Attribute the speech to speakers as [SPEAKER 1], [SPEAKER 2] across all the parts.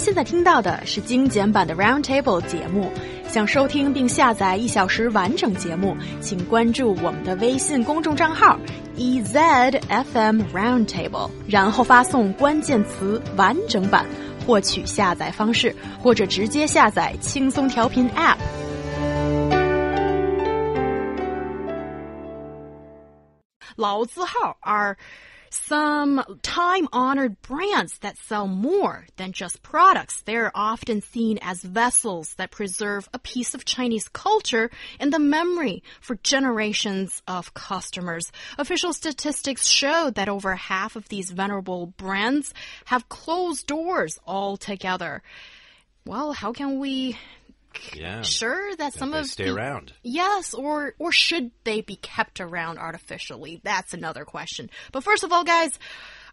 [SPEAKER 1] 现在听到的是精简版的 Roundtable 节目。想收听并下载一小时完整节目，请关注我们的微信公众账号 EZFM Roundtable，然后发送关键词“完整版”获取下载方式，或者直接下载轻松调频 App。老字号 are some time honored brands that sell more than just products. They're often seen as vessels that preserve a piece of Chinese culture in the memory for generations of customers. Official statistics show that over half of these venerable brands have closed doors altogether. Well, how can we
[SPEAKER 2] yeah.
[SPEAKER 1] sure that, that
[SPEAKER 2] some
[SPEAKER 1] of
[SPEAKER 2] stay
[SPEAKER 1] the,
[SPEAKER 2] around
[SPEAKER 1] yes or or should they be kept around artificially that's another question but first of all guys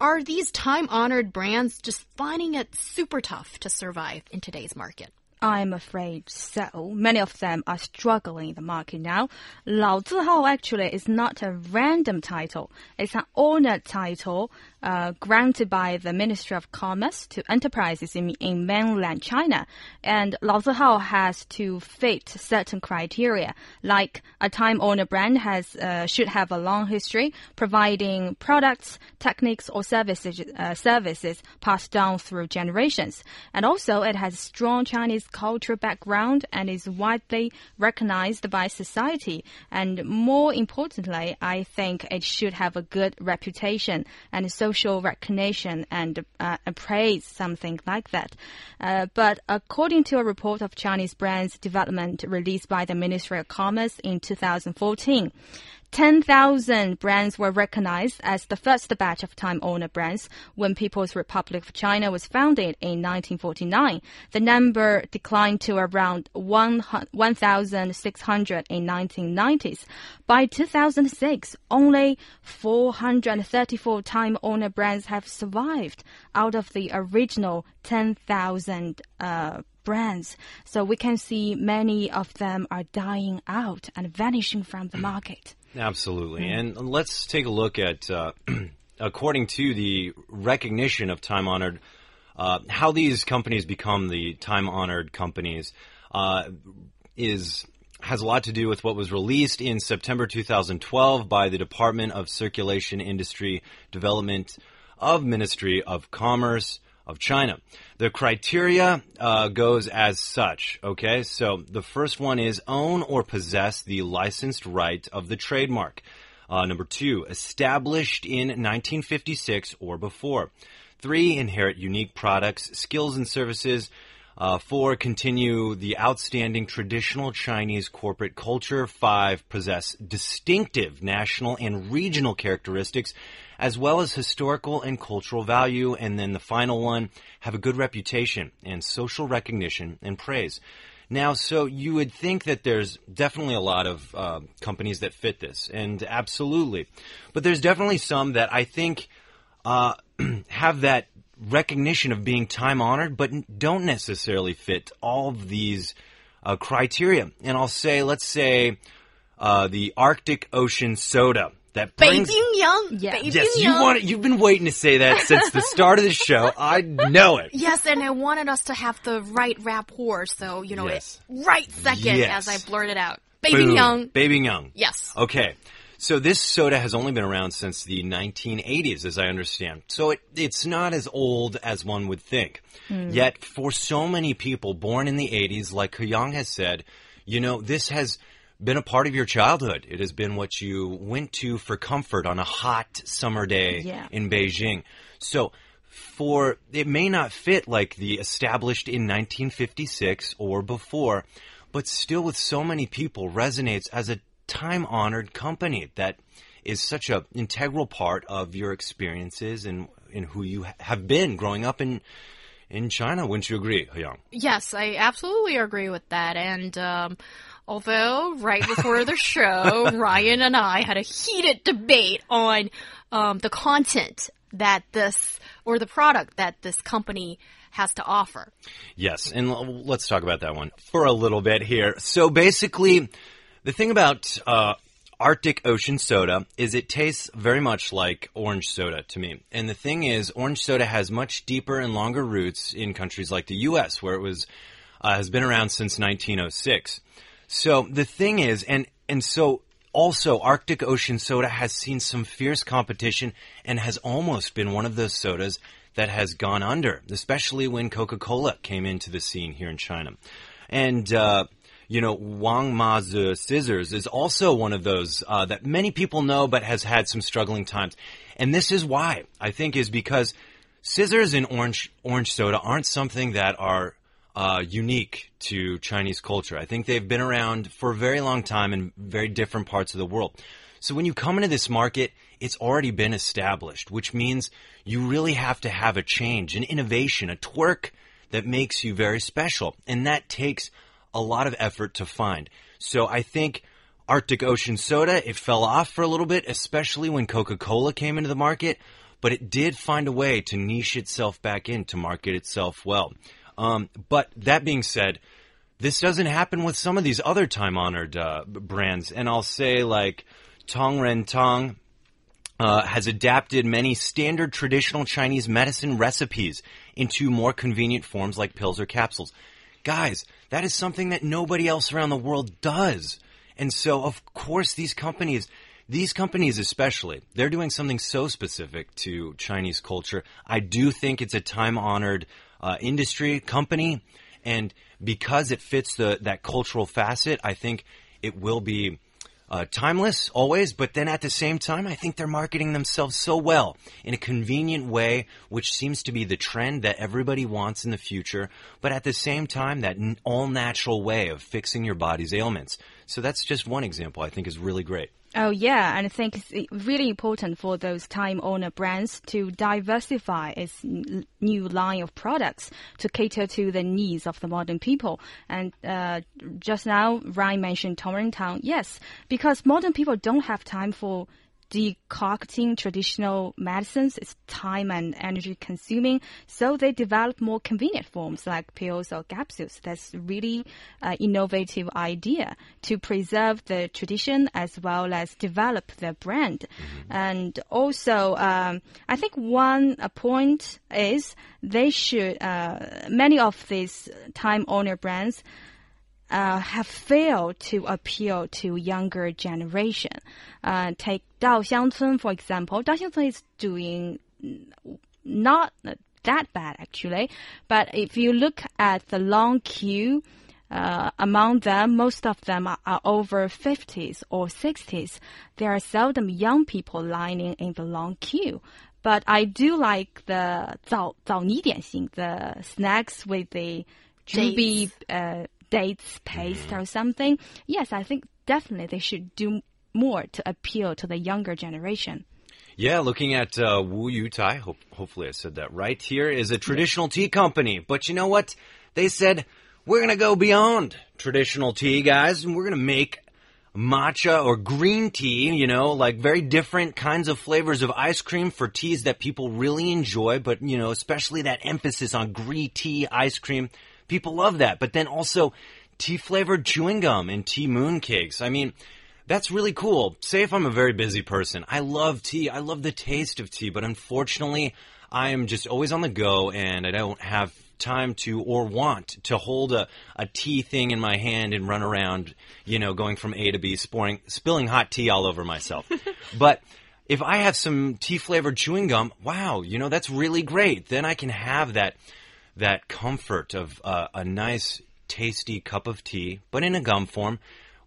[SPEAKER 1] are these time honored brands just finding it super tough to survive in today's market
[SPEAKER 3] I'm afraid so. Many of them are struggling in the market now. Lao Zihao actually is not a random title. It's an honored title uh, granted by the Ministry of Commerce to enterprises in, in mainland China. And Lao Zihao has to fit certain criteria, like a time-honored brand has uh, should have a long history, providing products, techniques, or services uh, services passed down through generations. And also, it has strong Chinese cultural background and is widely recognized by society. And more importantly, I think it should have a good reputation and so social recognition and uh, something like that. Uh, but according to a report of Chinese brands development released by the Ministry of Commerce in 2014, 10,000 brands were recognized as the first batch of time owner brands when People's Republic of China was founded in 1949. The number declined to around 1,600 in 1990s. By 2006, only 434 time owner brands have survived out of the original 10,000 uh, brands. So we can see many of them are dying out and vanishing from the market.
[SPEAKER 2] Absolutely. And let's take a look at, uh, according to the recognition of time honored, uh, how these companies become the time honored companies uh, is has a lot to do with what was released in September 2012 by the Department of Circulation Industry Development of Ministry of Commerce of China. The criteria uh, goes as such. Okay, so the first one is own or possess the licensed right of the trademark. Uh, number two, established in 1956 or before. Three, inherit unique products, skills, and services. Uh, four, continue the outstanding traditional Chinese corporate culture. Five, possess distinctive national and regional characteristics, as well as historical and cultural value. And then the final one, have a good reputation and social recognition and praise. Now, so you would think that there's definitely a lot of uh, companies that fit this, and absolutely. But there's definitely some that I think uh, have that recognition of being time honored, but don't necessarily fit all of these uh, criteria. And I'll say, let's say, uh, the Arctic Ocean soda that brings.
[SPEAKER 1] Beibingyang.
[SPEAKER 3] Yeah.
[SPEAKER 2] Yes, you want it. You've been waiting to say that since the start of the show. I know it.
[SPEAKER 1] Yes, and I wanted us to have the right rapport, so you know
[SPEAKER 2] yes.
[SPEAKER 1] it right second
[SPEAKER 2] yes.
[SPEAKER 1] as I blurted out.
[SPEAKER 2] Beibingyang. Beibingyang.
[SPEAKER 1] Yes.
[SPEAKER 2] Okay. So this soda has only been around since the 1980s, as I understand. So it, it's not as old as one would think. Mm. Yet for so many people born in the 80s, like Kuyang has said, you know, this has been a part of your childhood. It has been what you went to for comfort on a hot summer day
[SPEAKER 3] Yeah.
[SPEAKER 2] in Beijing. So, for it may not fit like the established in 1956 or before, but still with so many people resonates as a time honored company that is such a integral part of your experiences and in who you have been growing up in in China. Wouldn't you agree, Hyung?
[SPEAKER 1] Yes, I absolutely agree with that. And um, although right before the show, Ryan and I had a heated debate on um, the content that this or the product that this company has to offer.
[SPEAKER 2] Yes, and let's talk about that one for a little bit here. So basically, the thing about uh, Arctic Ocean soda is it tastes very much like orange soda to me. And the thing is, orange soda has much deeper and longer roots in countries like the U.S., where it was uh, has been around since 1906. So the thing is, and and so also Arctic Ocean soda has seen some fierce competition and has almost been one of those sodas that has gone under, especially when Coca-Cola came into the scene here in China. And uh, you know, Wang Mazi Scissors is also one of those uh, that many people know, but has had some struggling times. And this is why I think is because scissors and orange orange soda aren't something that are uh, unique to Chinese culture. I think they've been around for a very long time in very different parts of the world. So when you come into this market, it's already been established, which means you really have to have a change, an innovation, a twerk that makes you very special. And that takes a lot of effort to find. So I think Arctic Ocean soda, it fell off for a little bit, especially when Coca-Cola came into the market, but it did find a way to niche itself back in to market itself well. Um, but that being said, this doesn't happen with some of these other time honored uh, brands. And I'll say, like, Tong Ren Tong uh, has adapted many standard traditional Chinese medicine recipes into more convenient forms like pills or capsules. Guys, that is something that nobody else around the world does. And so, of course, these companies, these companies especially, they're doing something so specific to Chinese culture. I do think it's a time honored uh, industry company, and because it fits the that cultural facet, I think it will be uh, timeless always, but then at the same time, I think they're marketing themselves so well in a convenient way, which seems to be the trend that everybody wants in the future, but at the same time, that all natural way of fixing your body's ailments. So that's just one example I think is really great.
[SPEAKER 3] Oh yeah, and I think it's really important for those time owner brands to diversify its new line of products to cater to the needs of the modern people. And uh, just now, Ryan mentioned Tong. Yes, because modern people don't have time for decocting traditional medicines is time and energy consuming, so they develop more convenient forms like pills or capsules. That's really an innovative idea to preserve the tradition as well as develop the brand. Mm-hmm. And also, um, I think one point is they should, uh, many of these time owner brands uh, have failed to appeal to younger generation. Uh, take Dao Xiangcun, for example. Dao Xiangcun is doing not that bad actually, but if you look at the long queue, uh, among them, most of them are, are, over 50s or 60s. There are seldom young people lining in the long queue. But I do like the 早早泥点心, the snacks with the juby uh, dates paste or something. Yes, I think definitely they should do more to appeal to the younger generation.
[SPEAKER 2] Yeah, looking at uh, Wu Yu Tai, hope, hopefully I said that right. Here is a traditional tea company, but you know what? They said we're going to go beyond traditional tea, guys, and we're going to make matcha or green tea, you know, like very different kinds of flavors of ice cream for teas that people really enjoy, but, you know, especially that emphasis on green tea ice cream. People love that. But then also tea flavored chewing gum and tea mooncakes. I mean, that's really cool. Say if I'm a very busy person, I love tea. I love the taste of tea, but unfortunately, I am just always on the go and I don't have time to or want to hold a, a tea thing in my hand and run around, you know, going from A to B, sporing, spilling hot tea all over myself. but if I have some tea flavored chewing gum, wow, you know, that's really great. Then I can have that that comfort of uh, a nice, tasty cup of tea, but in a gum form,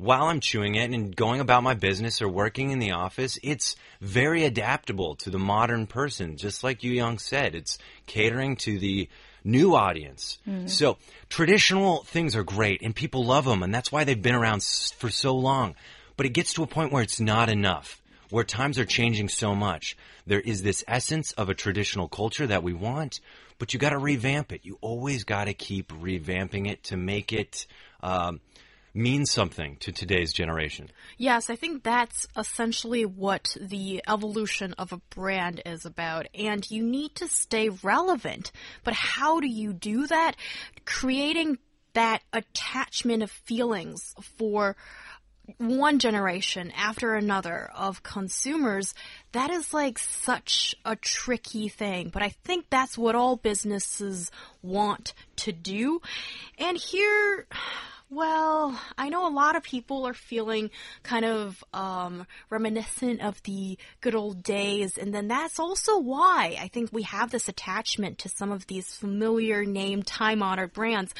[SPEAKER 2] while I'm chewing it and going about my business or working in the office, it's very adaptable to the modern person. Just like Yu Young said, it's catering to the new audience. Mm. So traditional things are great and people love them and that's why they've been around for so long. But it gets to a point where it's not enough, where times are changing so much. There is this essence of a traditional culture that we want, but you got to revamp it. You always got to keep revamping it to make it um, mean something to today's generation.
[SPEAKER 1] Yes, I think that's essentially what the evolution of a brand is about. And you need to stay relevant. But how do you do that? Creating that attachment of feelings for one generation after another of consumers, that is like such a tricky thing. But I think that's what all businesses want to do. And here, well, I know a lot of people are feeling kind of um, reminiscent of the good old days, and then that's also why I think we have this attachment to some of these familiar name, time honored brands,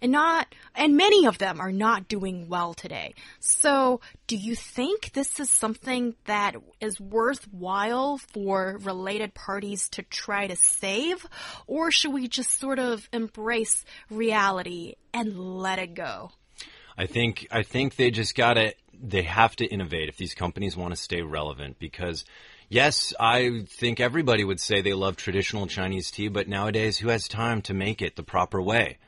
[SPEAKER 1] and not, and many of them are not doing well today. So, do you think this is something that is worthwhile for related parties to try to save, or should we just sort of embrace reality and let it go?
[SPEAKER 2] I think I think they just gotta they have to innovate if these companies want to stay relevant because yes, I think everybody would say they love traditional Chinese tea, but nowadays who has time to make it the proper way?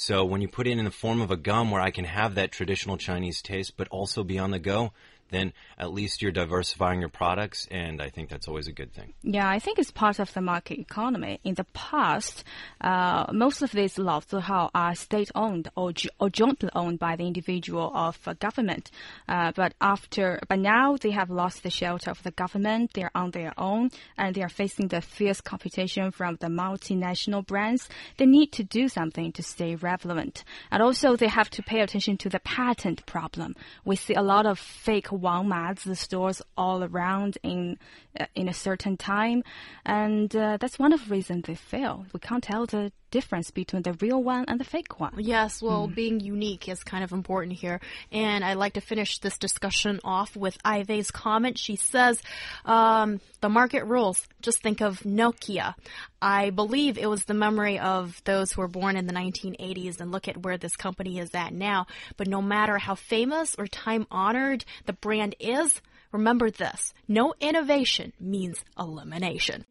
[SPEAKER 2] So when you put it in the form of a gum where I can have that traditional Chinese taste but also be on the go, then at least you're diversifying your products, and I think that's always a good thing.
[SPEAKER 3] Yeah, I think it's part of the market economy. In the past, uh, most of these Laozihao are state-owned or, or jointly owned by the individual of uh, government. Uh, but after, but now they have lost the shelter of the government. They're on their own, and they are facing the fierce competition from the multinational brands. They need to do something to stay relevant, and also they have to pay attention to the patent problem. We see a lot of fake Wang the stores all around in in a certain time, and uh, that's one of the reasons they fail. We can't tell the difference between the real one and the fake one.
[SPEAKER 1] Yes, well, mm. being unique is kind of important here. And I'd like to finish this discussion off with Ivey's comment. She says, um, the market rules. Just think of Nokia. I believe it was the memory of those who were born in the 1980s and look at where this company is at now. But no matter how famous or time honored the brand is, remember this no innovation means elimination.